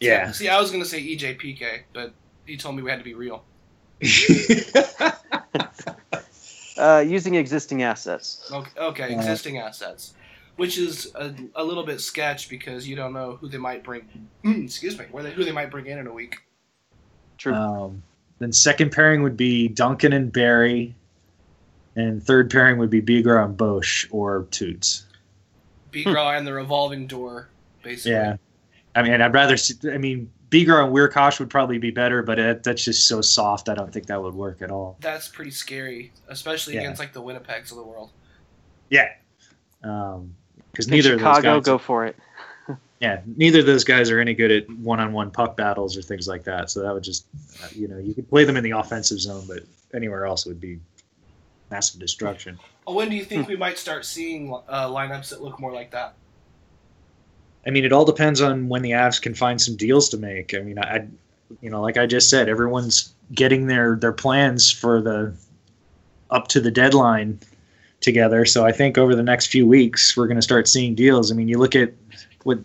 Yeah. *laughs* See, I was gonna say EJ PK, but he told me we had to be real. *laughs* Uh, using existing assets. Okay, okay Uh, existing assets, which is a, a little bit sketch because you don't know who they might bring. *clears throat* excuse me, where they, who they might bring in in a week. True. um, then second pairing would be Duncan and Barrie, and third pairing would be Bigras and Bosch or Toots. Bigras and the revolving door, basically. Yeah, I mean, I'd rather. See, I mean, Bigras and Wiercioch would probably be better, but it, that's just so soft. I don't think that would work at all. That's pretty scary, especially Yeah. against like the Winnipegs of the world. Yeah, because In neither of those guys. go for it. *laughs* yeah, neither of those guys are any good at one-on-one puck battles or things like that. So that would just, uh, you know, you could play them in the offensive zone, but anywhere else would be massive destruction. Oh, when do you think we might start seeing uh, lineups that look more like that? I mean, it all depends on when the Avs can find some deals to make. I mean, I, you know, like I just said, everyone's getting their their plans for the up to the deadline together. So I think over the next few weeks we're going to start seeing deals. I mean, you look at what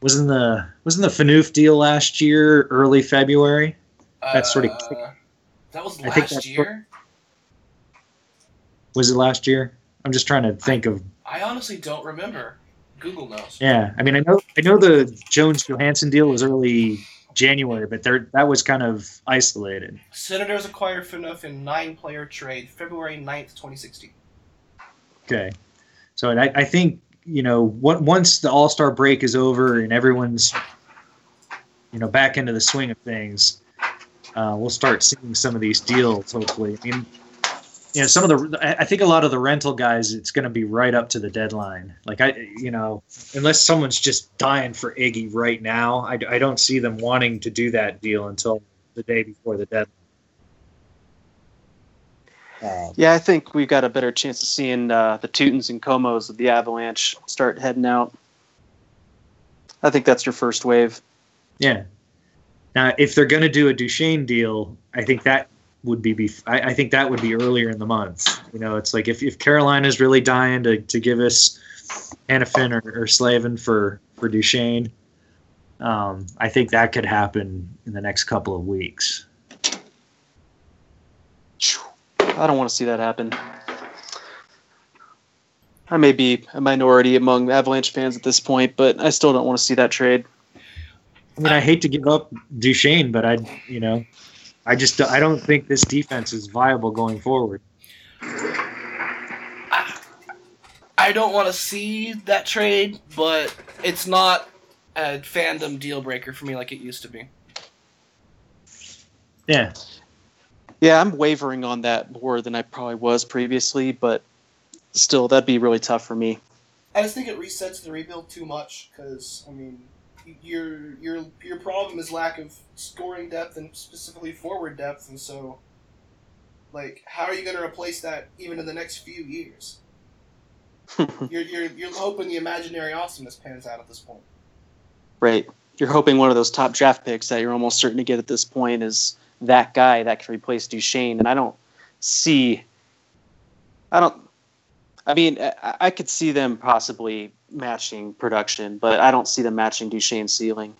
wasn't the wasn't the Phaneuf deal last year, early February. That's sort of- Uh, that was I think last year. Was it last year? I'm just trying to think of. I honestly don't remember. Google knows. Yeah, I mean, I know I know the Jones Johansen deal was early January, but there that was kind of isolated. Senators acquired Phaneuf in nine-player trade, February 9th, 2016. Okay, so I, I think you know what once the All Star break is over and everyone's you know back into the swing of things, uh, we'll start seeing some of these deals. Hopefully, I mean, you know, some of the I I think a lot of the rental guys, it's going to be right up to the deadline. Like I, you know, unless someone's just dying for Iggy right now, I, I don't see them wanting to do that deal until the day before the deadline. Um, Yeah, I think we've got a better chance of seeing uh, the Teutons and Comeaus of the Avalanche start heading out. I think that's your first wave. Yeah. Now, if they're going to do a Duchene deal, I think that would be, I, I think that would be earlier in the month. You know, it's like if, if Carolina's really dying to, to give us Hanifin or, or Slavin for, for Duchene, um, I think that could happen in the next couple of weeks. I don't want to see that happen. I may be a minority among Avalanche fans at this point, but I still don't want to see that trade. I mean, I hate to give up Duchene, but I, you know, I just I don't think this defense is viable going forward. I don't want to see that trade, but it's not a fandom deal breaker for me like it used to be. Yeah, Yeah, I'm wavering on that more than I probably was previously, but still, that'd be really tough for me. I just think it resets the rebuild too much because I mean, your your your problem is lack of scoring depth and specifically forward depth, and so like, how are you going to replace that even in the next few years? *laughs* you're, you're you're hoping the imaginary awesomeness pans out at this point. Right. You're hoping one of those top draft picks that you're almost certain to get at this point is that guy that can replace Duchene. And I don't see. I don't. I mean, I, I could see them possibly matching production, but I don't see them matching Duchene's ceiling.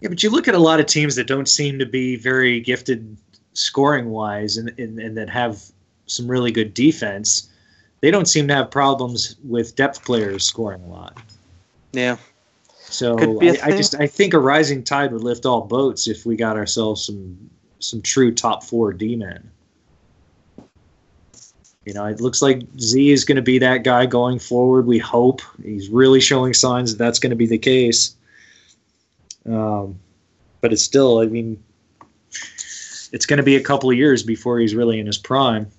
Yeah, but you look at a lot of teams that don't seem to be very gifted scoring wise and, and, and that have some really good defense. They don't seem to have problems with depth players scoring a lot. Yeah. So I, be a I, I thing. just I think a rising tide would lift all boats if we got ourselves some some true top four D men. You know, it looks like Z is going to be that guy going forward. We hope he's really showing signs that that's going to be the case. Um, but it's still, I mean, it's going to be a couple of years before he's really in his prime.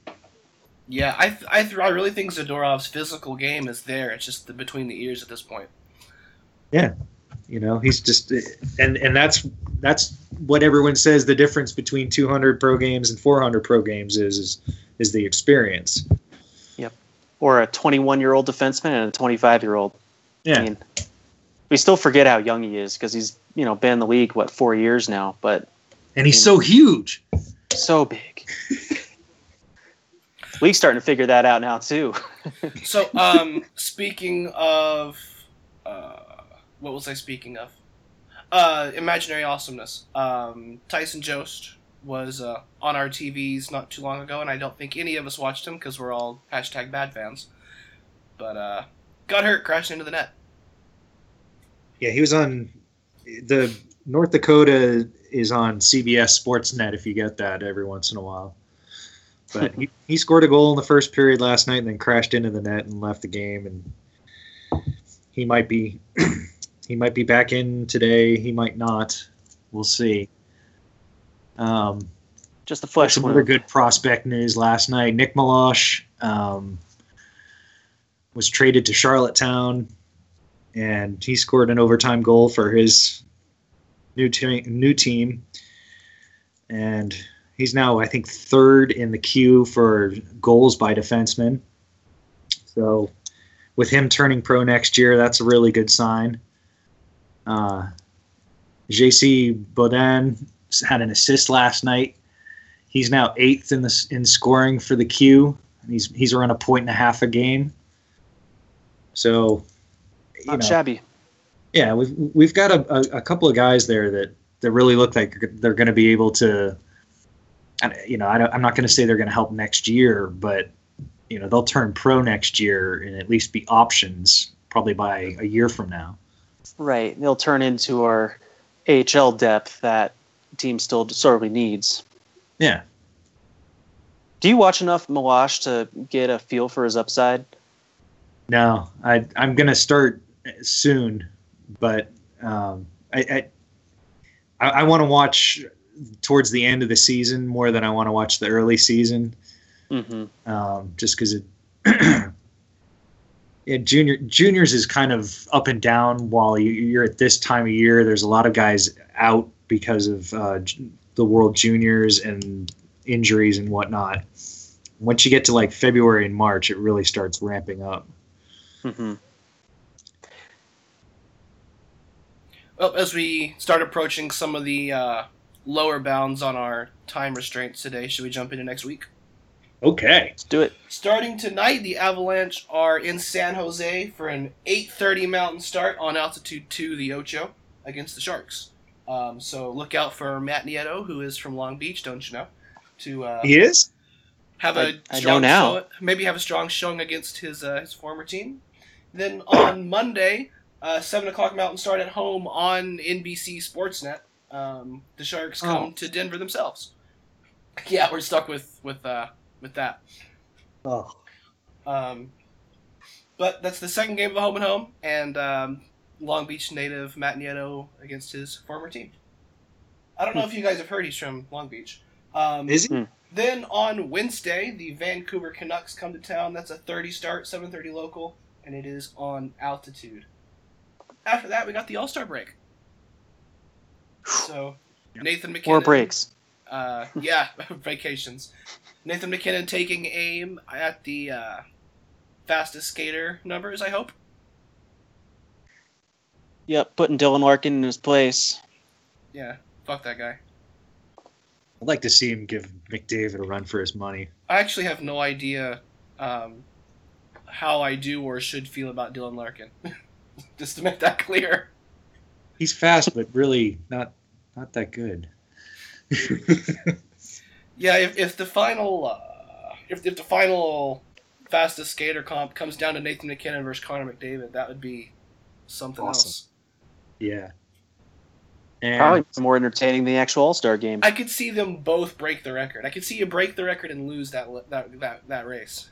Yeah, I th- I, th- I really think Zadorov's physical game is there. It's just the, between the ears at this point. You know, he's just, and and that's that's what everyone says the difference between 200 pro games and 400 pro games is is is the experience. Yep. Or a 21 year old defenseman and a 25 year old. Yeah. I mean, we still forget how young he is because he's you know been in the league what four years now, but and he's so huge. so big. *laughs* League's starting to figure that out now too. *laughs* So, um, speaking of, uh, what was I speaking of? Uh, imaginary awesomeness. Um, Tyson Jost was uh, on our TVs not too long ago, and I don't think any of us watched him because we're all hashtag bad fans. But uh, got hurt, crashed into the net. Yeah, he was on the North Dakota is on CBS Sportsnet if you get that every once in a while. But he, *laughs* he scored a goal in the first period last night and then crashed into the net and left the game and he might be *clears throat* he might be back in today, he might not. We'll see. Um, Just a flesh some other good prospect news last night. Nick Meloche um, was traded to Charlottetown, and he scored an overtime goal for his new team. New team, and he's now, I think, third in the queue for goals by defensemen. So, with him turning pro next year, that's a really good sign. Uh, JC Beaudin had an assist last night. He's now eighth in the in scoring for the Q. He's he's around a point and a half a game. So, you Not know, shabby. yeah, we've we've got a, a, a couple of guys there that that really look like they're going to be able to. You know, I don't, I'm not going to say they're going to help next year, but you know they'll turn pro next year and at least be options probably by a year from now. Right. They'll turn into our AHL depth that team still sorely needs. Yeah. Do you watch enough Meloche to get a feel for his upside? No, I I'm gonna start soon, but um, I I, I want to watch towards the end of the season more than I want to watch the early season, Mm-hmm. um, just because it. *clears throat* yeah, junior juniors is kind of up and down. While you, you're at this time of year, there's a lot of guys out because of uh, the World Juniors and injuries and whatnot. Once you get to like February and March, it really starts ramping up. Mm-hmm. Well, as we start approaching some of the uh, lower bounds on our time restraints today, should we jump into next week? Okay. Let's do it. Starting tonight, the Avalanche are in San Jose for an 8:30 Mountain start on altitude two, the Ocho, against the Sharks. Um, so look out for Matt Nieto, who is from Long Beach, don't you know, to uh, He is. have a I- I know strong now. show- maybe have a strong showing against his uh, his former team. Then on Monday, uh, seven o'clock Mountain start at home on NBC Sportsnet. Um, the Sharks come Oh. to Denver themselves. *laughs* Yeah, we're stuck with with uh, with that. Oh. Um, but that's the second game of the home and home, and um, Long Beach native Matt Nieto against his former team. I don't know if you guys have heard he's from Long Beach. Um, Is he? Then on Wednesday, the Vancouver Canucks come to town. That's a 30 start, 7:30 local, and it is on altitude. After that, we got the All Star break. So Nathan MacKinnon. More breaks. Uh, yeah, *laughs* vacations. Nathan MacKinnon taking aim at the uh, fastest skater numbers. I hope. Yep, putting Dylan Larkin in his place. Yeah, fuck that guy. I'd like to see him give McDavid a run for his money. I actually have no idea um, how I do or should feel about Dylan Larkin. *laughs* Just to make that clear. He's fast, but really not not that good. *laughs* Yeah, if, if the final uh, if, if the final fastest skater comp comes down to Nathan MacKinnon versus Connor McDavid, that would be something Awesome. else. yeah. And Probably more entertaining than the actual All Star game. I could see them both break the record. I could see you break the record and lose that that that, that race.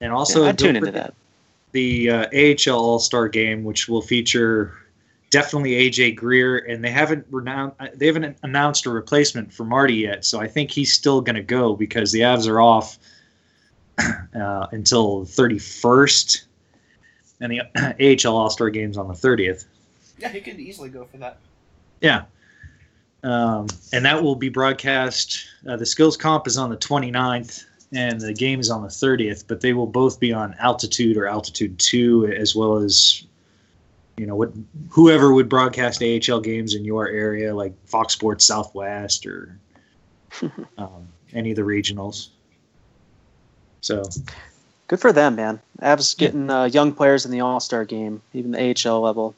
and also yeah, I'd tune into that. the uh, AHL All Star Game, which will feature definitely AJ Greer, and they haven't renounced they haven't announced a replacement for Marty yet. So I think he's still going to go because the Avs are off *clears throat* uh, until thirty first, and the *clears throat* AHL All Star Game's on the thirtieth. Yeah, he could easily go for that. Yeah. Um, and that will be broadcast. Uh, the skills comp is on the 29th and the game is on the 30th, but they will both be on altitude or altitude 2 as well as you know what whoever would broadcast AHL games in your area like Fox Sports Southwest or *laughs* um, any of the regionals. So, Good for them, man. Avs getting uh, young players in the All Star game, even the AHL level,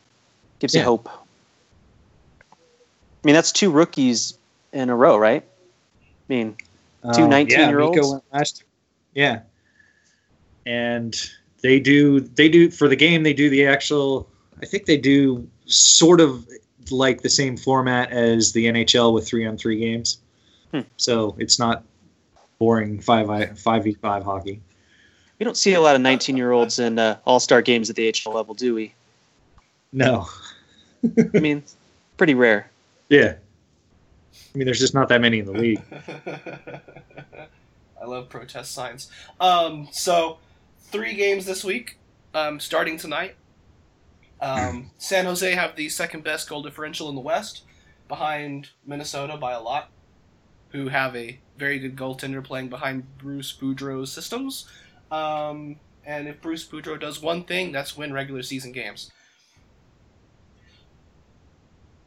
gives you hope. I mean, that's two rookies in a row, right? I mean, Two Um, 19-year-olds? Mikko went last. Yeah, and they do they do for the game they do the actual. I think they do sort of like the same format as the NHL with three on three games. Hmm. So it's not boring five five v five hockey. we don't see a lot of 19 year olds in uh, All Star games at the AHL level, do we? No. *laughs* I mean, pretty rare. Yeah. I mean, there's just not that many in the league. *laughs* I love protest signs. Um, so three games this week, um, starting tonight. Um, San Jose have the second best goal differential in the West, behind Minnesota by a lot, who have a very good goaltender playing behind Bruce Boudreau's systems. Um, and if Bruce Boudreau does one thing, that's win regular season games.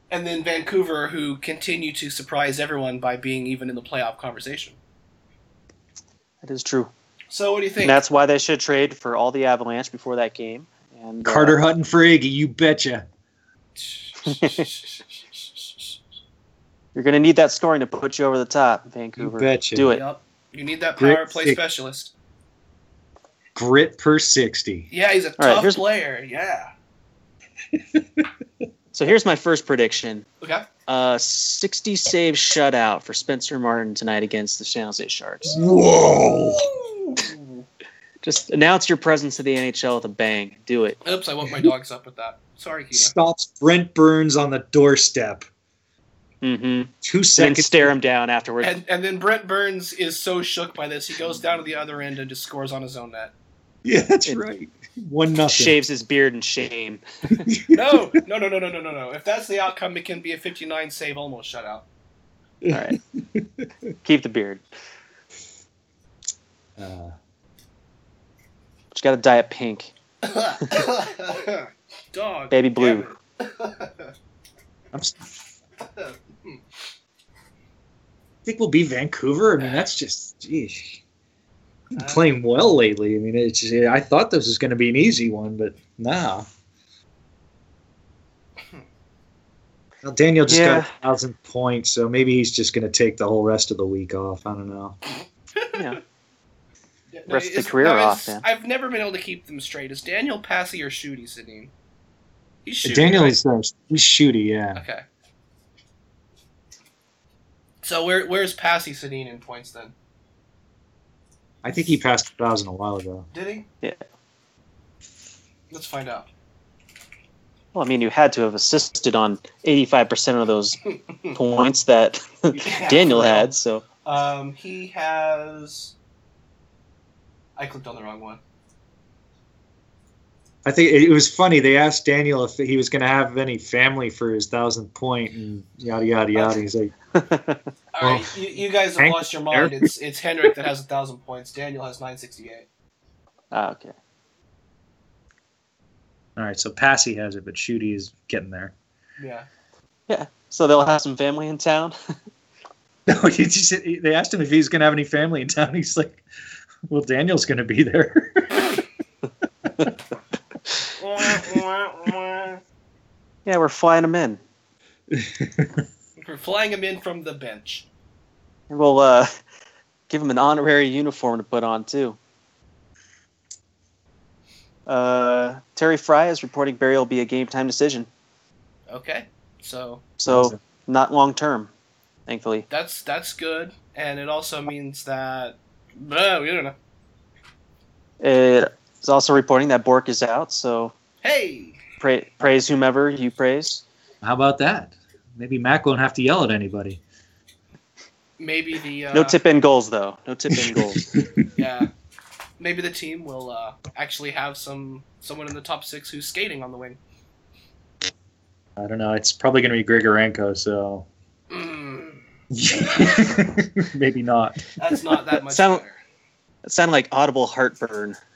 And then Vancouver, who continue to surprise everyone by being even in the playoff conversation. That is true. So, what do you And think? that's why they should trade for all the Avalanche before that game. And uh, Carter Hutton for Iggy, you betcha. *laughs* You're going to need that scoring to put you over the top, Vancouver. betcha. Do it. Yep. You need that Grit power play six. specialist. Grit per 60. Yeah, he's a All right, tough here's- player. Yeah. *laughs* So here's my first prediction. Okay. Uh, 60 save shutout for Spencer Martin tonight against the San Jose Sharks. Whoa! Just announce your presence to the NHL with a bang. Do it. Oops, I woke my dogs up with that. Sorry, Keita. Stops Brent Burns on the doorstep. Mm-hmm. Two And stare him down afterwards. And and then Brent Burns is so shook by this, he goes down to the other end and just scores on his own net. Yeah, that's And- right. One nothing. shaves his beard in shame. *laughs* No, no, no, no, no, no, no, no. If that's the outcome, it can be a 59 save almost shutout. All right. *laughs* Keep the beard. Uh, Just got to dye it pink. *coughs* Dog. Baby blue. *laughs* I'm. s- think we'll be Vancouver. I mean, that's just, geez. Uh, Playing well lately. I mean, it's. I thought this was going to be an easy one, but nah. Well, Daniel just got a thousand points, so maybe he's just going to take the whole rest of the week off. I don't know. Yeah. Yeah, Rest the career no, off, is- man. I've never been able to keep them straight. Is Daniel Passy or Shooty Sedin? He's Shooty, Daniel right? is uh, he's shooty, yeah. Okay. So where where's Passy Sedin in points then? I think he passed a thousand a while ago. Did he? Yeah. Let's find out. Well, I mean, you had to have assisted on 85% of those *laughs* points that *laughs* Daniel had. So, Um, he has. I clicked on the wrong one. I think it was funny. They asked Daniel if he was going to have any family for his thousand point and yada yada yada. He's like, *laughs* All right, Well, you, you guys have Hank lost your mind. It's it's Henrik that has a thousand points. Daniel has nine sixty eight. ah, okay. all right, so Passy has it, but Shooty is getting there. Yeah. Yeah. So they'll have some family in town. *laughs* *laughs* No, he just, they asked him if he's going to have any family in town. He's like, well, Daniel's going to be there. *laughs* yeah, we're flying them in. *laughs* We're flying him in from the bench. And we'll uh, give him an honorary uniform to put on, too. Uh, Terry Frei is reporting Barrie will be a game time decision. Okay, so So, not long term, thankfully. that's that's good, and it also means that uh, we don't know. It is also reporting that Bourque is out, so Hey, pra- praise whomever you praise. How about that? Maybe Mac won't have to yell at anybody. maybe the uh, No tip in goals, though. No tip in *laughs* goals. Yeah, maybe the team will uh, actually have some someone in the top six who's skating on the wing. I don't know. It's probably going to be Grigorenko, so *laughs* maybe not. that's not that much Sound- better. It sounded like audible heartburn. *laughs* *laughs*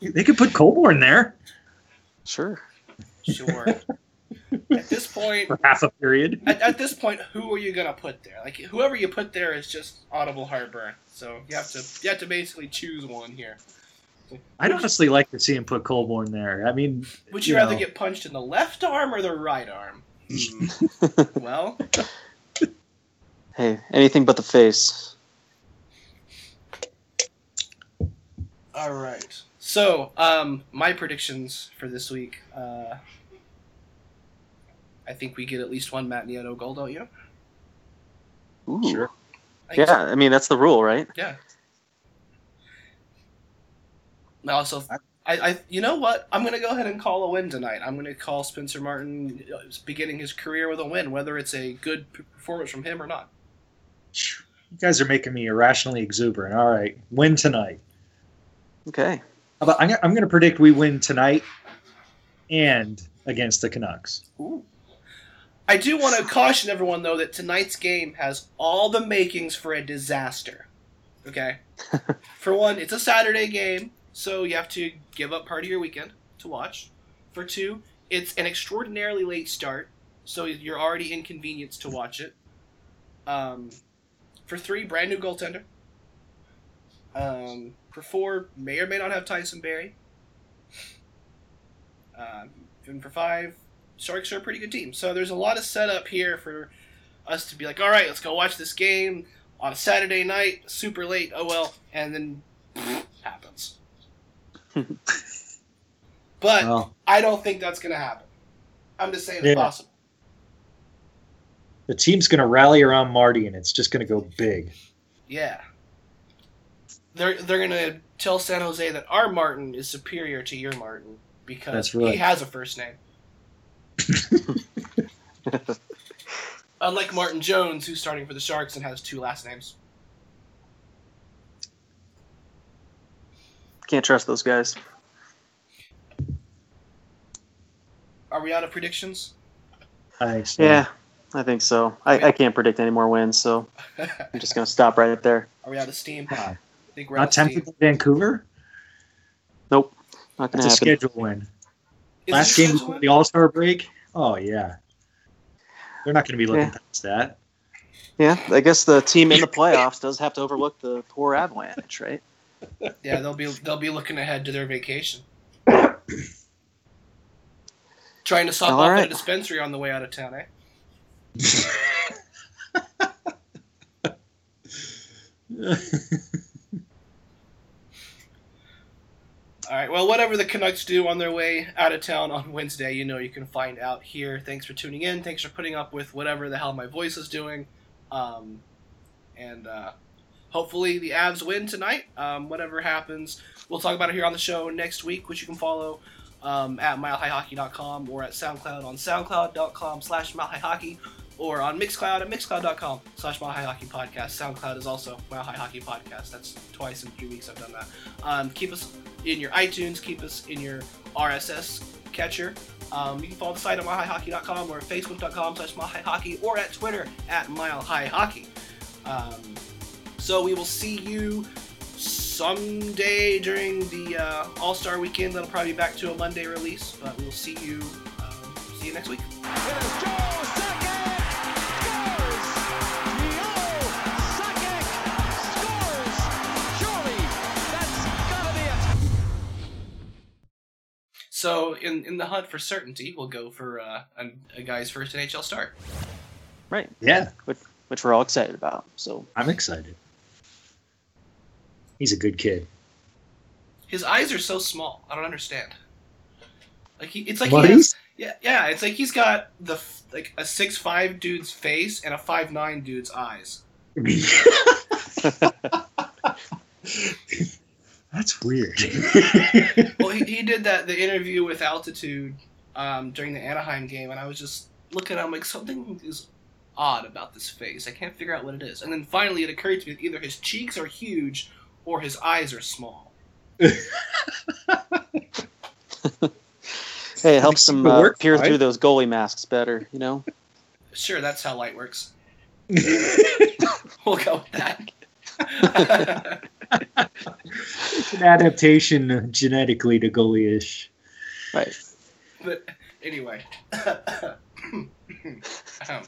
They could put Colborne there Sure. sure. At this point, for half a period. at, at this point, who are you gonna put there? Like whoever you put there is just audible heartburn. So you have to you have to basically choose one here. I'd honestly like to see him put Colborne there. I mean, Would you you rather know. get punched in the left arm or the right arm? Hmm. *laughs* well, Hey, anything but the face. all right. So, um, my predictions for this week. Uh, I think we get at least one Matt Nieto goal, don't you? Ooh. Sure. I Yeah, so. I mean that's the rule, right? Yeah. I Also, I, I, you know what? I'm gonna go ahead and call a win tonight. I'm gonna call Spencer Martin uh, beginning his career with a win, whether it's a good performance from him or not. you guys are making me irrationally exuberant. All right, win tonight. Okay. How about, I'm, gonna- I'm going to predict we win tonight and against the Canucks. Ooh. I do want to caution everyone though that tonight's game has all the makings for a disaster. Okay. *laughs* for one, it's a Saturday game, so you have to give up part of your weekend to watch. For two, it's an extraordinarily late start, so you're already inconvenienced to watch it. Um, for three, brand new goaltender. Um, for four, may or may not have Tyson Barrie. Um, and for five, Sharks are a pretty good team. So there's a lot of setup here for us to be like, all right, let's go watch this game on a Saturday night, super late. Oh well, and then. *laughs* but Well, I don't think that's gonna happen. I'm just saying it's Yeah. possible. the team's going to rally around Marty, and it's just going to go big. Yeah. They're they're gonna tell San Jose that our Martin is superior to your Martin because right. he has a first name. *laughs* Unlike Martin Jones, who's starting for the Sharks and has two last names. Can't trust those guys. Are we out of predictions? I think so. Yeah, I think so. I, I can't predict any more wins, so I'm just gonna stop right there. *laughs* Are we out of steam? I think we're Not out of tempted by Vancouver? Nope, not gonna That's a happen. schedule win. Is Last game scheduled? before the All Star break? Oh, yeah. They're not going to be looking Yeah. past that. Yeah, I guess the team in the playoffs does have to overlook the poor Avalanche, right? Yeah, they'll be they'll be looking ahead to their vacation. *coughs* Trying to stop All off at right. a dispensary on the way out of town, eh? *laughs* All right. Well, whatever the Canucks do on their way out of town on Wednesday, you know you can find out here. Thanks for tuning in. Thanks for putting up with whatever the hell my voice is doing. Um, and uh, hopefully the Avs win tonight. Um, whatever happens, we'll talk about it here on the show next week, which you can follow um, at milehighhockey.com or at SoundCloud on soundcloud.com slash milehighhockey or on Mixcloud at mixcloud.com slash Mile High Hockey Podcast. SoundCloud is also Mile High Hockey Podcast. That's twice in three weeks I've done that. Um, keep us in your iTunes, keep us in your RSS catcher. Um, you can follow the site at milehighhockey.com or facebook.com slash milehighhockey or at Twitter at Mile High Hockey. Um, so we will see you someday during the uh, All Star weekend. That'll probably be back to a Monday release, but we'll see you. Um, see you next week. It is Joe Sakic scores. Joe Sakic scores. Surely that's gotta be it. So in in the hunt for certainty, we'll go for uh, a, a guy's first NHL start. Right, yeah, which we're all excited about. So I'm excited. He's a good kid. His eyes are so small. I don't understand. Like he, it's like What he has, yeah, yeah. It's like he's got the like a six five dude's face and a five nine dude's eyes. *laughs* That's weird. *laughs* Well, he, he did that the interview with Altitude um, during the Anaheim game, and I was just looking at him like something is odd about this face. I can't figure out what it is. And then finally, it occurred to me that either his cheeks are huge or his eyes are small. *laughs* hey, it helps Makes them uh, work, peer right? through those goalie masks better. You know. Sure, that's how light works. *laughs* We'll go with that. it's an adaptation genetically to goalie-ish. Right. but anyway, *coughs* um,